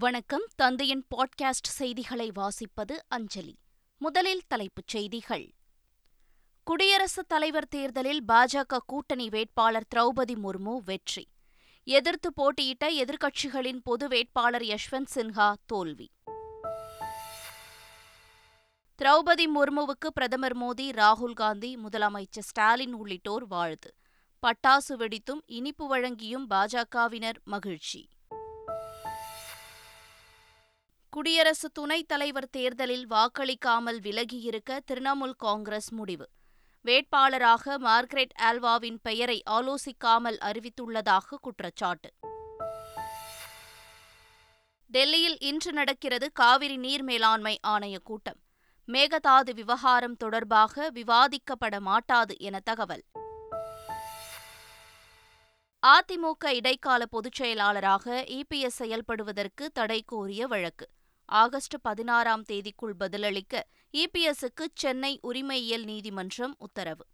வணக்கம். தந்தையின் பாட்காஸ்ட் செய்திகளை வாசிப்பது அஞ்சலி. முதலில் தலைப்புச் செய்திகள். குடியரசுத் தலைவர் தேர்தலில் பாஜக கூட்டணி வேட்பாளர் திரௌபதி முர்மு வெற்றி. எதிர்த்து போட்டியிட்ட எதிர்க்கட்சிகளின் பொது வேட்பாளர் யஷ்வந்த் சின்ஹா தோல்வி. திரௌபதி முர்முவுக்கு பிரதமர் மோடி ராகுல் காந்தி முதலமைச்சர் ஸ்டாலின் உள்ளிட்டோர் வாழ்த்து. பட்டாசு வெடித்தும் இனிப்பு வழங்கியும் பாஜகவினர் மகிழ்ச்சி. குடியரசு துணைத் தலைவர் தேர்தலில் வாக்களிக்காமல் விலகியிருக்க திரிணாமுல் காங்கிரஸ் முடிவு. வேட்பாளராக மார்க்ரெட் ஆல்வாவின் பெயரை ஆலோசிக்காமல் அறிவித்துள்ளதாக குற்றச்சாட்டு. டெல்லியில் இன்று நடக்கிறது காவிரி நீர் மேலாண்மை ஆணைய கூட்டம். மேகதாது விவகாரம் தொடர்பாக விவாதிக்கப்பட மாட்டாது என தகவல். அதிமுக இடைக்கால பொதுச் செயலாளராக இபிஎஸ் செயல்படுவதற்கு தடை கோரிய வழக்கு. ஆகஸ்ட் பதினாறாம் தேதிக்குள் பதிலளிக்க இபிஎஸ்க்கு சென்னை உரிமையியல் நீதிமன்றம் உத்தரவு.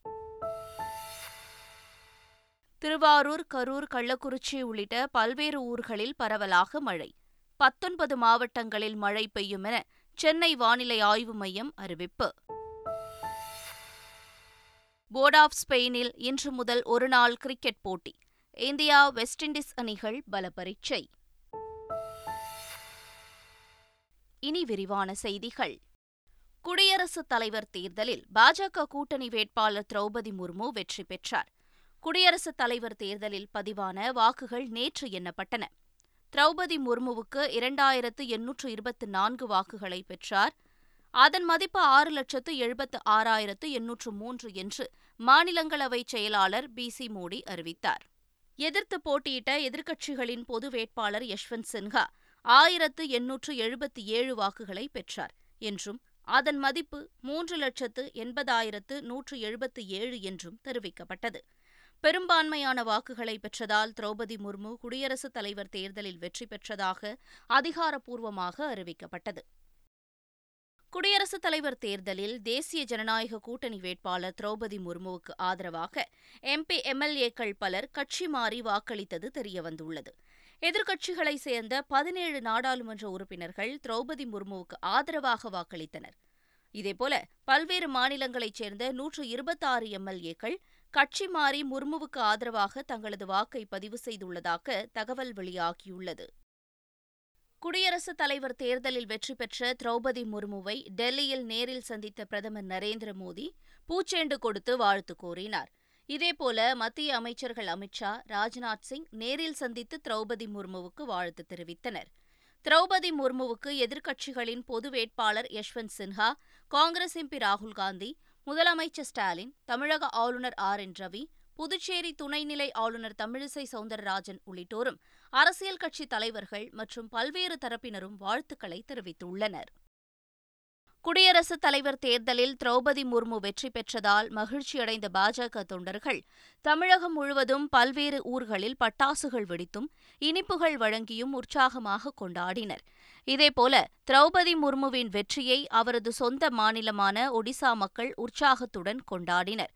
திருவாரூர் கரூர் கள்ளக்குறிச்சி உள்ளிட்ட பல்வேறு ஊர்களில் பரவலாக மழை. பத்தொன்பது மாவட்டங்களில் மழை பெய்யும் என சென்னை வானிலை ஆய்வு மையம் அறிவிப்பு. போர்ட் ஆஃப் ஸ்பெயினில் இன்று முதல் ஒருநாள் கிரிக்கெட் போட்டி. இந்தியா வெஸ்ட் இண்டீஸ் அணிகள் பல பரீட்சை இனி விரிவான செய்திகள். குடியரசுத் தலைவர் தேர்தலில் பாஜக கூட்டணி வேட்பாளர் திரௌபதி முர்மு வெற்றி பெற்றார். குடியரசுத் தலைவர் தேர்தலில் பதிவான வாக்குகள் நேற்று எண்ணப்பட்டன. திரௌபதி முர்முவுக்கு இரண்டாயிரத்து எண்ணூற்று இருபத்தி நான்கு வாக்குகளை பெற்றார். அதன் மதிப்பு ஆறு லட்சத்து எழுபத்து ஆறாயிரத்து எண்ணூற்று மூன்று என்று மாநிலங்களவை செயலாளர் பி. சி. மோடி அறிவித்தார். எதிர்த்து போட்டியிட்ட எதிர்க்கட்சிகளின் பொது வேட்பாளர் யஷ்வந்த் சின்ஹா ஆயிரத்து எண்ணூற்று எழுபத்தி ஏழு வாக்குகளை பெற்றார். என்றும் அதன் மதிப்பு மூன்று லட்சத்து எண்பதாயிரத்து நூற்று எழுபத்து ஏழு என்றும் தெரிவிக்கப்பட்டது. பெரும்பான்மையான வாக்குகளை பெற்றதால் திரௌபதி முர்மு குடியரசுத் தலைவர் தேர்தலில் வெற்றி பெற்றதாக அதிகாரப்பூர்வமாக அறிவிக்கப்பட்டது. குடியரசுத் தலைவர் தேர்தலில் தேசிய ஜனநாயக கூட்டணி வேட்பாளர் திரௌபதி முர்முவுக்கு ஆதரவாக எம்பி எம்எல்ஏக்கள் பலர் கட்சி மாறி வாக்களித்தது தெரியவந்துள்ளது. எதிர்க்கட்சிகளைச் சேர்ந்த பதினேழு நாடாளுமன்ற உறுப்பினர்கள் திரௌபதி முர்முவுக்கு ஆதரவாக வாக்களித்தனர். இதேபோல பல்வேறு மாநிலங்களைச் சேர்ந்த நூற்று இருபத்தாறு எம்எல்ஏக்கள் கட்சி மாறி முர்முவுக்கு ஆதரவாக தங்களது வாக்கை பதிவு செய்துள்ளதாக தகவல் வெளியாகியுள்ளது. குடியரசுத் தலைவர் தேர்தலில் வெற்றி பெற்ற திரௌபதி முர்முவை டெல்லியில் நேரில் சந்தித்த பிரதமர் நரேந்திர மோடி பூச்செண்டு கொடுத்து வாழ்த்து கூறினார். இதேபோல மத்திய அமைச்சர்கள் அமித் ஷா ராஜ்நாத் சிங் நேரில் சந்தித்து திரௌபதி முர்முவுக்கு வாழ்த்து தெரிவித்தனர். திரௌபதி முர்முவுக்கு எதிர்க்கட்சிகளின் பொது வேட்பாளர் யஷ்வந்த் சின்ஹா காங்கிரஸ் எம்பி ராகுல் காந்தி முதலமைச்சர் ஸ்டாலின் தமிழக ஆளுநர் ஆர் என் ரவி புதுச்சேரி துணைநிலை ஆளுநர் தமிழிசை சவுந்தரராஜன் உள்ளிட்டோரும் அரசியல் கட்சித் தலைவர்கள் மற்றும் பல்வேறு தரப்பினரும் வாழ்த்துக்களை தெரிவித்துள்ளனர். குடியரசுத் தலைவர் தேர்தலில் திரௌபதி முர்மு வெற்றி பெற்றதால் மகிழ்ச்சியடைந்த பாஜக தொண்டர்கள். தமிழகம் முழுவதும் பல்வேறு ஊர்களில் பட்டாசுகள் வெடித்தும் இனிப்புகள் வழங்கியும் உற்சாகமாக கொண்டாடினர். இதேபோல திரௌபதி முர்முவின் வெற்றியை அவரது சொந்த மாநிலமான ஒடிசா மக்கள் உற்சாகத்துடன் கொண்டாடினர்.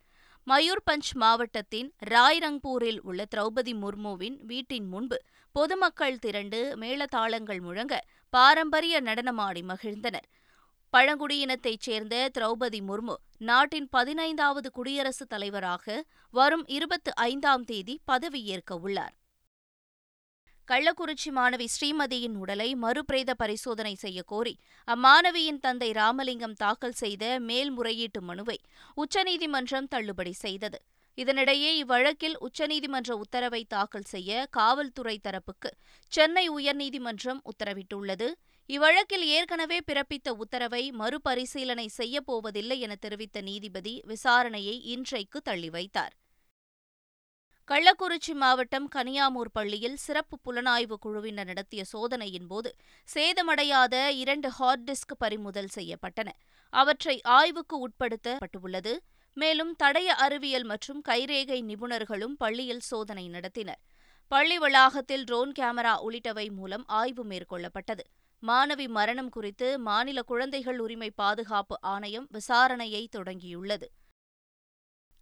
மயூர்பஞ்ச் மாவட்டத்தின் ராய்ரங்பூரில் உள்ள திரௌபதி முர்முவின் வீட்டின் முன்பு பொதுமக்கள் திரண்டு மேளதாளங்கள் முழங்க பாரம்பரிய நடனமாடி மகிழ்ந்தனர். பழங்குடியினத்தைச் சேர்ந்த திரௌபதி முர்மு நாட்டின் பதினைந்தாவது குடியரசுத் தலைவராக வரும் இருபத்தி ஐந்தாம் தேதி பதவியேற்க உள்ளார். கள்ளக்குறிச்சி மாணவி ஸ்ரீமதியின் உடலை மறுபிரேத பரிசோதனை செய்யக்கோரி அம்மாணவியின் தந்தை ராமலிங்கம் தாக்கல் செய்த மேல்முறையீட்டு மனுவை உச்சநீதிமன்றம் தள்ளுபடி செய்தது. இதனிடையே இவ்வழக்கில் உச்சநீதிமன்ற உத்தரவை தாக்கல் செய்ய காவல்துறை தரப்புக்கு சென்னை உயர்நீதிமன்றம் உத்தரவிட்டுள்ளது. இவ்வழக்கில் ஏற்கனவே பிறப்பித்த உத்தரவை மறுபரிசீலனை செய்யப்போவதில்லை என தெரிவித்த நீதிபதி விசாரணையை இன்றைக்கு தள்ளி வைத்தார். கள்ளக்குறிச்சி மாவட்டம் கனியாமூர் பள்ளியில் சிறப்பு புலனாய்வு குழுவினர் நடத்திய சோதனையின் போது சேதமடையாத இரண்டு ஹார்ட் டிஸ்க் பறிமுதல் செய்யப்பட்டன. அவற்றை ஆய்வுக்கு உட்படுத்தப்பட்டுள்ளது. மேலும் தடய அறிவியல் மற்றும் கைரேகை நிபுணர்களும் பள்ளியில் சோதனை நடத்தினர். பள்ளி வளாகத்தில் ட்ரோன் கேமரா உள்ளிட்டவை மூலம் ஆய்வு மேற்கொள்ளப்பட்டது. மாணவி மரணம் குறித்து மாநில குழந்தைகள் உரிமை பாதுகாப்பு ஆணையம் விசாரணையை தொடங்கியுள்ளது.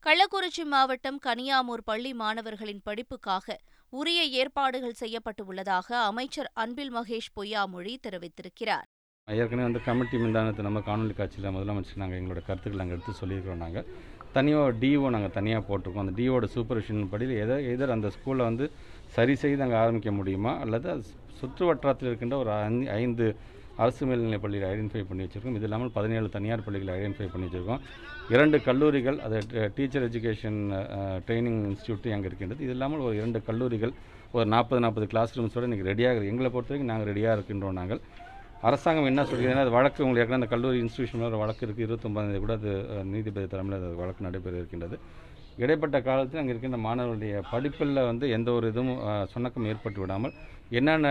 கள்ளக்குறிச்சி மாவட்டம் கனியாமூர் பள்ளி மாணவர்களின் படிப்புக்காக உரிய ஏற்பாடுகள் செய்யப்பட்டு உள்ளதாக அமைச்சர் அன்பில் மகேஷ் பொய்யாமொழி தெரிவித்திருக்கிறார். ஏற்கனவே வந்து கமிட்டி மிந்தானத்தை நம்ம காணொலி காட்சியில் முதலமைச்சர் நாங்கள் எங்களோட கருத்துக்கள் நாங்கள் எடுத்து சொல்லியிருக்கிறோம் நாங்கள் தனியாக டிஓ நாங்கள் தனியாக போட்டிருக்கோம். அந்த டிஓட சூப்பர்விஷன் படி எதை எதர் அந்த ஸ்கூலில் வந்து சரி செய்து அங்கே ஆரம்பிக்க முடியுமா? அல்லது அது சுற்று வட்டாரத்தில் இருக்கின்ற ஒரு ஐந்து ஐந்து அரசு மேல்நிலைப் பள்ளிகளை ஐடென்டிஃபை பண்ணி வச்சுருக்கோம். இது இல்லாமல் பதினேழு தனியார் பள்ளிகளை ஐடென்டிஃபை பண்ணி வச்சுருக்கோம். இரண்டு கல்லூரிகள் அது டீச்சர் எஜுகேஷன் ட்ரைனிங் இன்ஸ்டியூட்டும் அங்கே இருக்கின்றது. இது இல்லாமல் ஒரு இரண்டு கல்லூரிகள் ஒரு நாற்பது நாற்பது கிளாஸ் ரூம்ஸோடு இன்றைக்கி ரெடியாக இருக்குது எங்களை பொறுத்த வரைக்கும் நாங்கள் ரெடியாக இருக்கின்றோம் நாங்கள். அரசாங்கம் என்ன சொல்கிறதுனா அது வழக்கு உங்களுக்கு ஏற்கனவே அந்த கல்லூரி இன்ஸ்டியூஷனில் ஒரு வழக்கு இருக்குது இருபத்தொம்பதாந்தேதி கூட அது நீதிபதி தலைமையில் அது வழக்கு நடைபெற இருக்கின்றது. இடைப்பட்ட காலத்தில் அங்கே இருக்கின்ற மாணவர்களுடைய படிப்பில் வந்து எந்த ஒரு இதுவும் சுணக்கம் ஏற்பட்டு விடாமல் என்னென்ன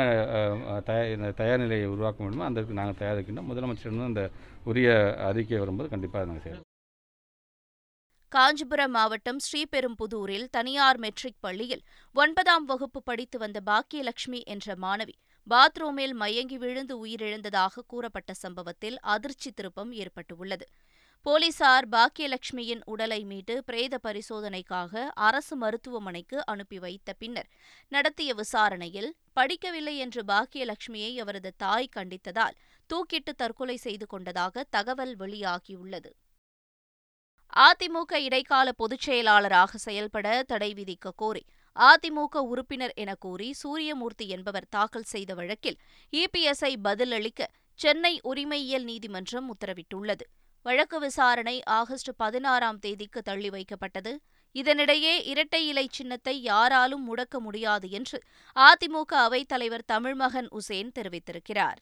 தயார் தயார் நிலையை உருவாக்க முடியுமோ அந்த நாங்கள் தயாரிக்கின்றோம். முதலமைச்சரிடம் அந்த உரிய அறிக்கை வரும்போது கண்டிப்பாக நாங்கள் செய்வோம் காஞ்சிபுரம் மாவட்டம் ஸ்ரீபெரும்புதூரில் தனியார் மெட்ரிக் பள்ளியில் ஒன்பதாம் வகுப்பு படித்து வந்த பாக்கியலட்சுமி என்ற மாணவி பாத்ரூமில் மயங்கி விழுந்து உயிரிழந்ததாக கூறப்பட்ட சம்பவத்தில் அதிர்ச்சி திருப்பம் ஏற்பட்டுள்ளது. போலீசார் பாக்கியலட்சுமியின் உடலை மீட்டு பிரேத பரிசோதனைக்காக அரசு மருத்துவமனைக்கு அனுப்பி வைத்த பின்னர் நடத்திய விசாரணையில் படிக்கவில்லை என்று பாக்கியலட்சுமியை அவரது தாய் கண்டித்ததால் தூக்கிட்டு தற்கொலை செய்து கொண்டதாக தகவல் வெளியாகியுள்ளது. அதிமுக இடைக்கால பொதுச் செயலாளராக செயல்பட தடை விதிக்க கோரி அதிமுக உறுப்பினர் என கூறி சூரியமூர்த்தி என்பவர் தாக்கல் செய்த வழக்கில் இபிஎஸ்ஐ பதிலளிக்க சென்னை உரிமையியல் நீதிமன்றம் உத்தரவிட்டுள்ளது. வழக்கு விசாரணை ஆகஸ்ட் பதினாறாம் தேதிக்கு தள்ளி வைக்கப்பட்டது. இதனிடையே இரட்டை இலை சின்னத்தை யாராலும் முடக்க முடியாது என்று அதிமுக அவைத்தலைவர் தமிழ்மகன் உசேன் தெரிவித்திருக்கிறார்.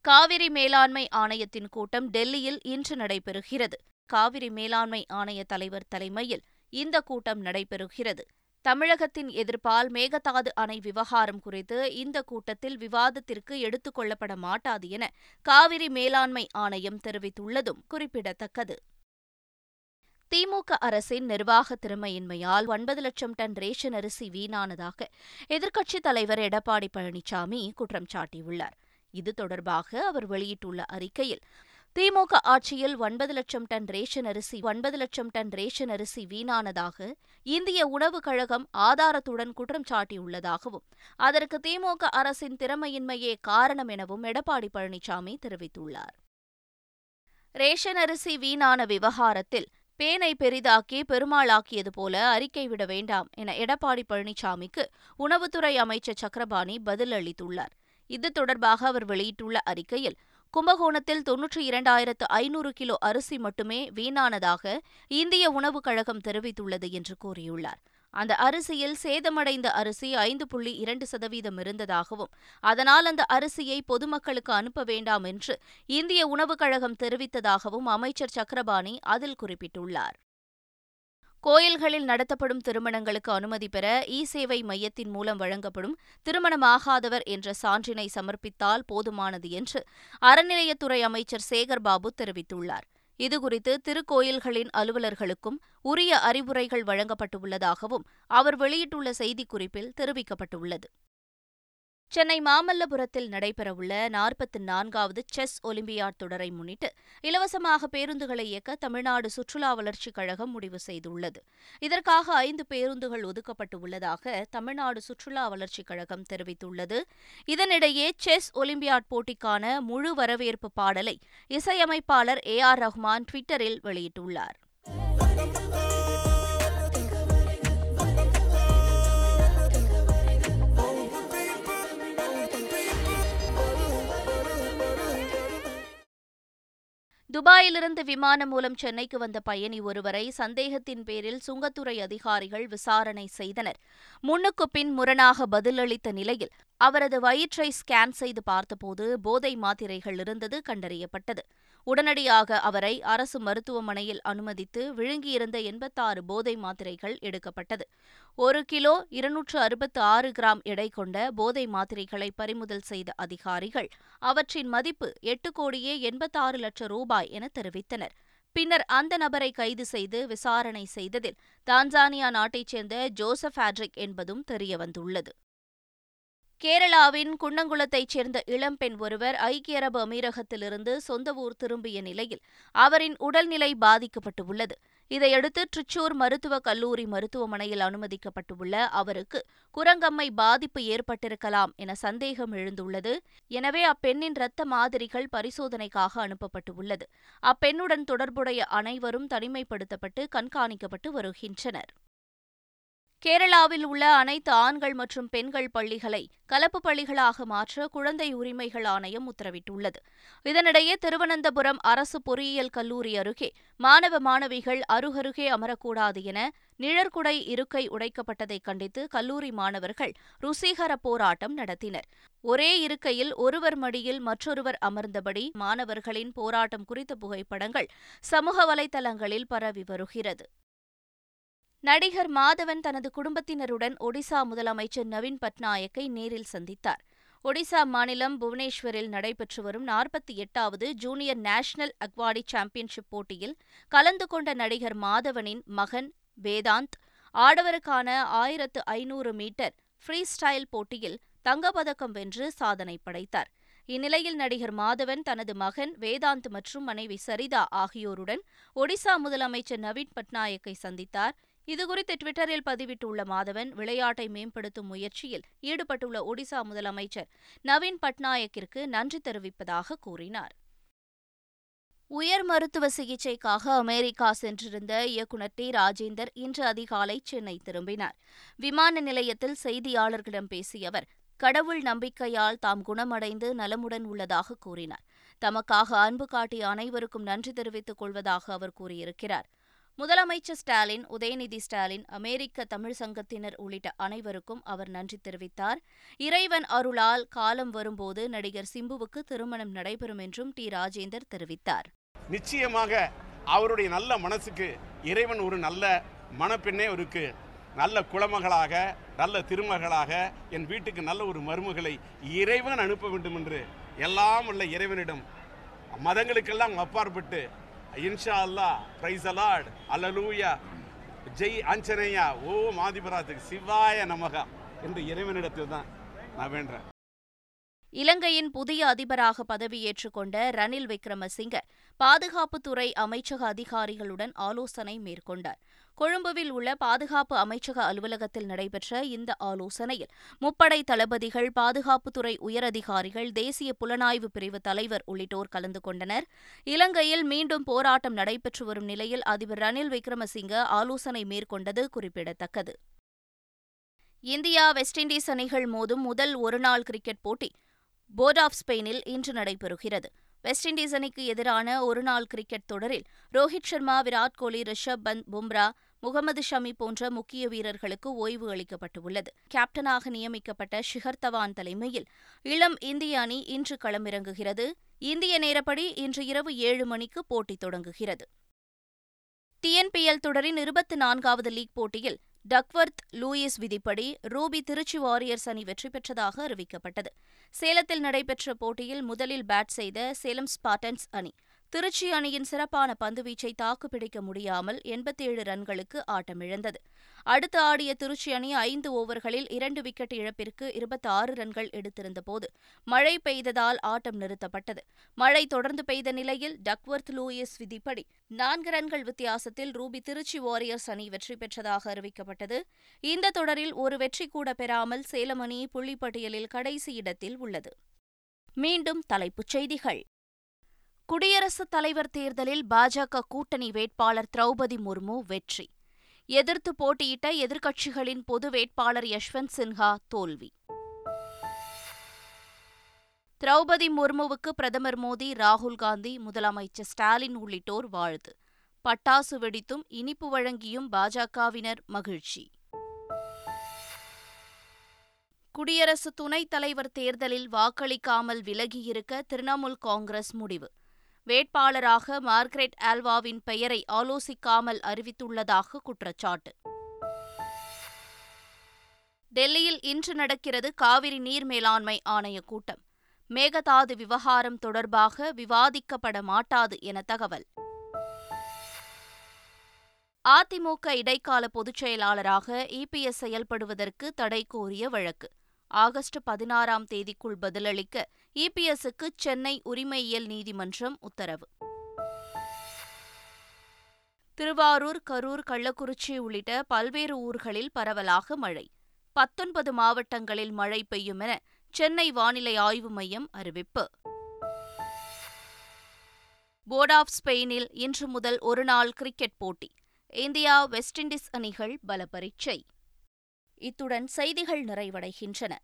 காவிரி மேலாண்மை ஆணையத்தின் கூட்டம் டெல்லியில் இன்று நடைபெறுகிறது. காவிரி மேலாண்மை ஆணைய தலைவர் தலைமையில் இந்த கூட்டம் நடைபெறுகிறது. தமிழகத்தின் எதிர்ப்பால் மேகதாது அணை விவகாரம் குறித்து இந்த கூட்டத்தில் விவாதத்திற்கு எடுத்துக் கொள்ளப்பட மாட்டாது என காவிரி மேலாண்மை ஆணையம் தெரிவித்துள்ளதும் குறிப்பிடத்தக்கது. திமுக அரசின் நிர்வாக திறமையின்மையால் ஒன்பது லட்சம் டன் ரேஷன் அரிசி வீணானதாக எதிர்க்கட்சித் தலைவர் எடப்பாடி பழனிசாமி குற்றம் சாட்டியுள்ளார். இது தொடர்பாக அவர் வெளியிட்டுள்ள அறிக்கையில் திமுக ஆட்சியில் ஒன்பது லட்சம் டன் ரேஷன் அரிசி ஒன்பது லட்சம் டன் ரேஷன் அரிசி வீணானதாக இந்திய உணவுக் கழகம் ஆதாரத்துடன் குற்றம் சாட்டியுள்ளதாகவும் அதற்கு திமுக அரசின் திறமையின்மையே காரணம் எனவும் எடப்பாடி பழனிசாமி தெரிவித்துள்ளார். ரேஷன் அரிசி வீணான விவகாரத்தில் பேனை பெரிதாக்கி பெருமாளாக்கியது போல அறிக்கை விட வேண்டாம் என எடப்பாடி பழனிசாமிக்கு உணவுத்துறை அமைச்சர் சக்கரபாணி பதிலளித்துள்ளார். இது தொடர்பாக அவர் வெளியிட்டுள்ள அறிக்கையில் கும்பகோணத்தில் தொன்னூற்றி இரண்டாயிரத்து ஐநூறு கிலோ அரிசி மட்டுமே வீணானதாக இந்திய உணவுக் கழகம் தெரிவித்துள்ளது என்று கூறியுள்ளார். அந்த அரிசியில் சேதமடைந்த அரிசி ஐந்து புள்ளி இரண்டு சதவீதம் இருந்ததாகவும் அதனால் அந்த அரிசியை பொதுமக்களுக்கு அனுப்ப வேண்டாம் என்று இந்திய உணவுக் கழகம் தெரிவித்ததாகவும் அமைச்சர் சக்கரபாணி அதில் குறிப்பிட்டுள்ளார். கோயில்களில் நடத்தப்படும் திருமணங்களுக்கு அனுமதி பெற இ சேவை மையத்தின் மூலம் வழங்கப்படும் திருமணமாகாதவர் என்ற சான்றினை சமர்ப்பித்தால் போதுமானது என்று அறநிலையத்துறை அமைச்சர் சேகர்பாபு தெரிவித்துள்ளார். இதுகுறித்து திருக்கோயில்களின் அலுவலர்களுக்கும் உரிய அறிவுரைகள் வழங்கப்பட்டுள்ளதாகவும் அவர் வெளியிட்டுள்ள செய்திக்குறிப்பில் தெரிவிக்கப்பட்டுள்ளது. சென்னை மாமல்லபுரத்தில் நடைபெறவுள்ள நாற்பத்தி நான்காவது செஸ் ஒலிம்பியாட் தொடரை முன்னிட்டு இலவசமாக பேருந்துகளை இயக்க தமிழ்நாடு சுற்றுலா வளர்ச்சிக் கழகம் முடிவு செய்துள்ளது. இதற்காக ஐந்து பேருந்துகள் ஒதுக்கப்பட்டு உள்ளதாக தமிழ்நாடு சுற்றுலா வளர்ச்சிக் கழகம் தெரிவித்துள்ளது. இதனிடையே செஸ் ஒலிம்பியாட் போட்டிக்கான முழு வரவேற்பு பாடலை இசையமைப்பாளர் ஏ ஆர் ரஹ்மான் ட்விட்டரில் வெளியிட்டுள்ளார். துபாயிலிருந்து விமானம் மூலம் சென்னைக்கு வந்த பயணி ஒருவரை சந்தேகத்தின் பேரில் சுங்கத்துறை அதிகாரிகள் விசாரணை செய்தனர். முன்னுக்கு பின் முரணாக பதிலளித்த நிலையில் அவரது வயிற்றை ஸ்கேன் செய்து பார்த்தபோது போதை மாத்திரைகள் இருந்தது கண்டறியப்பட்டது. உடனடியாக அவரை அரசு மருத்துவமனையில் அனுமதித்து விழுங்கியிருந்த எண்பத்தாறு போதை மாத்திரைகள் எடுக்கப்பட்டது. ஒரு கிலோ இருநூற்று அறுபத்து ஆறு கிராம் எடை கொண்ட போதை மாத்திரைகளை பறிமுதல் செய்த அதிகாரிகள் அவற்றின் மதிப்பு எட்டு கோடியே எண்பத்தாறு லட்சம் ரூபாய் என தெரிவித்தனர். பின்னர் அந்த நபரை கைது செய்து விசாரணை செய்ததில் தான்சானியா நாட்டைச் சேர்ந்த ஜோசப் ஹாட்ரிக் என்பதும் தெரியவந்துள்ளது. கேரளாவின் குன்னங்குளத்தைச் சேர்ந்த இளம்பெண் ஒருவர் ஐக்கிய அரபு அமீரகத்திலிருந்து சொந்த ஊர் திரும்பிய நிலையில் அவரின் உடல்நிலை பாதிக்கப்பட்டுள்ளது. இதையடுத்து ட்ரிச்சூர் மருத்துவக் கல்லூரி மருத்துவமனையில் அனுமதிக்கப்பட்டுள்ள அவருக்கு குரங்கம்மை பாதிப்பு ஏற்பட்டிருக்கலாம் என சந்தேகம் எழுந்துள்ளது. எனவே அப்பெண்ணின் இரத்த மாதிரிகள் பரிசோதனைக்காக அனுப்பப்பட்டுள்ளது. அப்பெண்ணுடன் தொடர்புடைய அனைவரும் தனிமைப்படுத்தப்பட்டு கண்காணிக்கப்பட்டு வருகின்றனர். கேரளாவில் உள்ள அனைத்து ஆண்கள் மற்றும் பெண்கள் பள்ளிகளை கலப்பு பள்ளிகளாக மாற்ற குழந்தை உரிமைகள் ஆணையம் உத்தரவிட்டுள்ளது. இதனிடையே திருவனந்தபுரம் அரசு பொறியியல் கல்லூரி அருகே மாணவ மாணவிகள் அருகருகே அமரக்கூடாது என நிழற்குடை இருக்கை உடைக்கப்பட்டதை கண்டித்து கல்லூரி மாணவர்கள் ருசிகர போராட்டம் நடத்தினர். ஒரே இருக்கையில் ஒருவர் மடியில் மற்றொருவர் அமர்ந்தபடி மாணவர்களின் போராட்டம் குறித்த புகைப்படங்கள் சமூக வலைதளங்களில் பரவி வருகிறது. நடிகர் மாதவன் தனது குடும்பத்தினருடன் ஒடிசா முதலமைச்சர் நவீன் பட்நாயக்கை நேரில் சந்தித்தார். ஒடிசா மாநிலம் புவனேஸ்வரில் நடைபெற்று வரும் நாற்பத்தி எட்டாவது ஜூனியர் நேஷனல் அக்வாடி சாம்பியன்ஷிப் போட்டியில் கலந்து கொண்ட நடிகர் மாதவனின் மகன் வேதாந்த் ஆடவருக்கான ஆயிரத்து ஐநூறு மீட்டர் ஃப்ரீ ஸ்டைல் போட்டியில் தங்கப்பதக்கம் வென்று சாதனை படைத்தார். இந்நிலையில் நடிகர் மாதவன் தனது மகன் வேதாந்த் மற்றும் மனைவி சரிதா ஆகியோருடன் ஒடிசா முதலமைச்சர் நவீன் பட்நாயக்கை சந்தித்தார். இதுகுறித்து டுவிட்டரில் பதிவிட்டுள்ள மாதவன் விளையாட்டை மேம்படுத்தும் முயற்சியில் ஈடுபட்டுள்ள ஒடிசா முதலமைச்சர் நவீன் பட்நாயக்கிற்கு நன்றி தெரிவிப்பதாக கூறினார். உயர் மருத்துவ சிகிச்சைக்காக அமெரிக்கா சென்றிருந்த இயக்குநர் டி. ராஜேந்தர் இன்று அதிகாலை சென்னை திரும்பினார். விமான நிலையத்தில் செய்தியாளர்களிடம் பேசிய அவர் கடவுள் நம்பிக்கையால் தாம் குணமடைந்து நலமுடன் உள்ளதாக கூறினார். தமக்காக அன்பு காட்டிய அனைவருக்கும் நன்றி தெரிவித்துக் கொள்வதாக அவர் கூறியிருக்கிறார். முதலமைச்சர் ஸ்டாலின் உதயநிதி ஸ்டாலின் அமெரிக்க தமிழ் சங்கத்தினர் உள்ளிட்ட அனைவருக்கும் அவர் நன்றி தெரிவித்தார். இறைவன் அருளால் காலம் வரும்போது நடிகர் சிம்புவுக்கு திருமணம் நடைபெறும் என்றும் டி. ராஜேந்தர் தெரிவித்தார். நிச்சயமாக அவருடைய நல்ல மனசுக்கு இறைவன் ஒரு நல்ல மணப்பெண்ணே இருக்கு. நல்ல குளமகளாக நல்ல திருமகளாக என் வீட்டுக்கு நல்ல ஒரு மருமகளை இறைவன் அனுப்ப வேண்டும் என்று எல்லாம் உள்ள இறைவனிடம் மதங்களுக்கெல்லாம் அப்பாற்பட்டு இன்ஷா அல்லா praise allot hallelujah Jai Anjaneya ஓ மாதிபராத்துக்கு சிவாய நமகா. என்று இறைவனிடத்தில் தான் நான் வேண்டேன் இலங்கையின் புதிய அதிபராக பதவியேற்றுக் கொண்ட ரணில் விக்ரமசிங்க பாதுகாப்புத்துறை அமைச்சக அதிகாரிகளுடன் ஆலோசனை மேற்கொண்டார். கொழும்புவில் உள்ள பாதுகாப்பு அமைச்சக அலுவலகத்தில் நடைபெற்ற இந்த ஆலோசனையில் முப்படை தளபதிகள் பாதுகாப்புத்துறை உயரதிகாரிகள் தேசிய புலனாய்வு பிரிவு தலைவர் உள்ளிட்டோர் கலந்து கொண்டனர். இலங்கையில் மீண்டும் போராட்டம் நடைபெற்று வரும் நிலையில் அதிபர் ரணில் விக்ரமசிங்க ஆலோசனை மேற்கொண்டது குறிப்பிடத்தக்கது. இந்தியா வெஸ்ட் இண்டீஸ் அணிகள் மோதும் முதல் ஒருநாள் கிரிக்கெட் போட்டி போர்ட் ஆஃப் ஸ்பெயினில் இன்று நடைபெறுகிறது. வெஸ்ட் இண்டீஸ் அணிக்கு எதிரான ஒருநாள் கிரிக்கெட் தொடரில் ரோஹித் சர்மா விராட் கோலி ரிஷப் பந்த் பும்ரா முகமது ஷமி போன்ற முக்கிய வீரர்களுக்கு ஓய்வு அளிக்கப்பட்டுள்ளது. கேப்டனாக நியமிக்கப்பட்ட ஷிகர் தவான் தலைமையில் இளம் இந்திய அணி இன்று களமிறங்குகிறது. இந்திய நேரப்படி இன்று இரவு ஏழு மணிக்கு போட்டி தொடங்குகிறது. டிஎன்பிஎல் தொடரின் இருபத்தி நான்காவது லீக் போட்டியில் டக்வர்த் லூயிஸ் விதிப்படி ரூபி திருச்சி வாரியர்ஸ் அணி வெற்றி பெற்றதாக அறிவிக்கப்பட்டது. சேலத்தில் நடைபெற்ற போட்டியில் முதலில் பேட் செய்த சேலம் ஸ்பாட்டன்ஸ் அணி. திருச்சி அணியின் சிறப்பான பந்துவீச்சை தாக்குப்பிடிக்க முடியாமல் எண்பத்தேழு ரன்களுக்கு ஆட்டமிழந்தது அடுத்து ஆடிய திருச்சி அணி ஐந்து ஓவர்களில் இரண்டு விக்கெட் இழப்பிற்கு இருபத்தாறு ரன்கள் எடுத்திருந்தபோது மழை பெய்ததால் ஆட்டம் நிறுத்தப்பட்டது. மழை தொடர்ந்து பெய்த நிலையில் டக்வர்த் லூயிஸ் விதிப்படி நான்கு ரன்கள் வித்தியாசத்தில் ரூபி திருச்சி வாரியர்ஸ் அணி வெற்றி பெற்றதாக அறிவிக்கப்பட்டது. இந்த தொடரில் ஒரு வெற்றி கூட பெறாமல் சேலம் அணி புள்ளிப்பட்டியலில் கடைசி இடத்தில் உள்ளது. மீண்டும் தலைப்புச் செய்திகள். குடியரசுத் தலைவர் தேர்தலில் பாஜக கூட்டணி வேட்பாளர் திரௌபதி முர்மு வெற்றி. எதிர்த்து போட்டியிட்ட எதிர்க்கட்சிகளின் பொது வேட்பாளர் யஷ்வந்த் சின்ஹா தோல்வி. திரௌபதி முர்முவுக்கு பிரதமர் மோடி ராகுல் காந்தி முதலமைச்சர் ஸ்டாலின் உள்ளிட்டோர் வாழ்த்து. பட்டாசு வெடித்தும் இனிப்பு வழங்கியும் பாஜகவினர் மகிழ்ச்சி. குடியரசு துணைத் தலைவர் தேர்தலில் வாக்களிக்காமல் விலகியிருக்க திரிணாமுல் காங்கிரஸ் முடிவு. வேட்பாளராக மார்க்ரெட் ஆல்வாவின் பெயரை ஆலோசிக்காமல் அறிவித்துள்ளதாக குற்றச்சாட்டு. டெல்லியில் இன்று நடக்கிறது காவிரி நீர் மேலாண்மை ஆணைய கூட்டம். மேகதாது விவகாரம் தொடர்பாக விவாதிக்கப்பட மாட்டாது என தகவல். அதிமுக இடைக்கால பொதுச் செயலாளராக இபிஎஸ் செயல்படுவதற்கு தடை கோரிய வழக்கு. ஆகஸ்ட் பதினாறாம் தேதிக்குள் பதிலளிக்க இபிஎஸ்க்கு சென்னை உரிமையியல் நீதிமன்றம் உத்தரவு. திருவாரூர் கரூர் கள்ளக்குறிச்சி உள்ளிட்ட பல்வேறு ஊர்களில் பரவலாக மழை. பத்தொன்பது மாவட்டங்களில் மழை பெய்யும் என சென்னை வானிலை ஆய்வு மையம் அறிவிப்பு. போர்ட் ஆஃப் ஸ்பெயினில் இன்று முதல் ஒருநாள் கிரிக்கெட் போட்டி. இந்தியா வெஸ்ட் இண்டீஸ் அணிகள் பல பரீட்சை இத்துடன் செய்திகள் நிறைவடைகின்றன.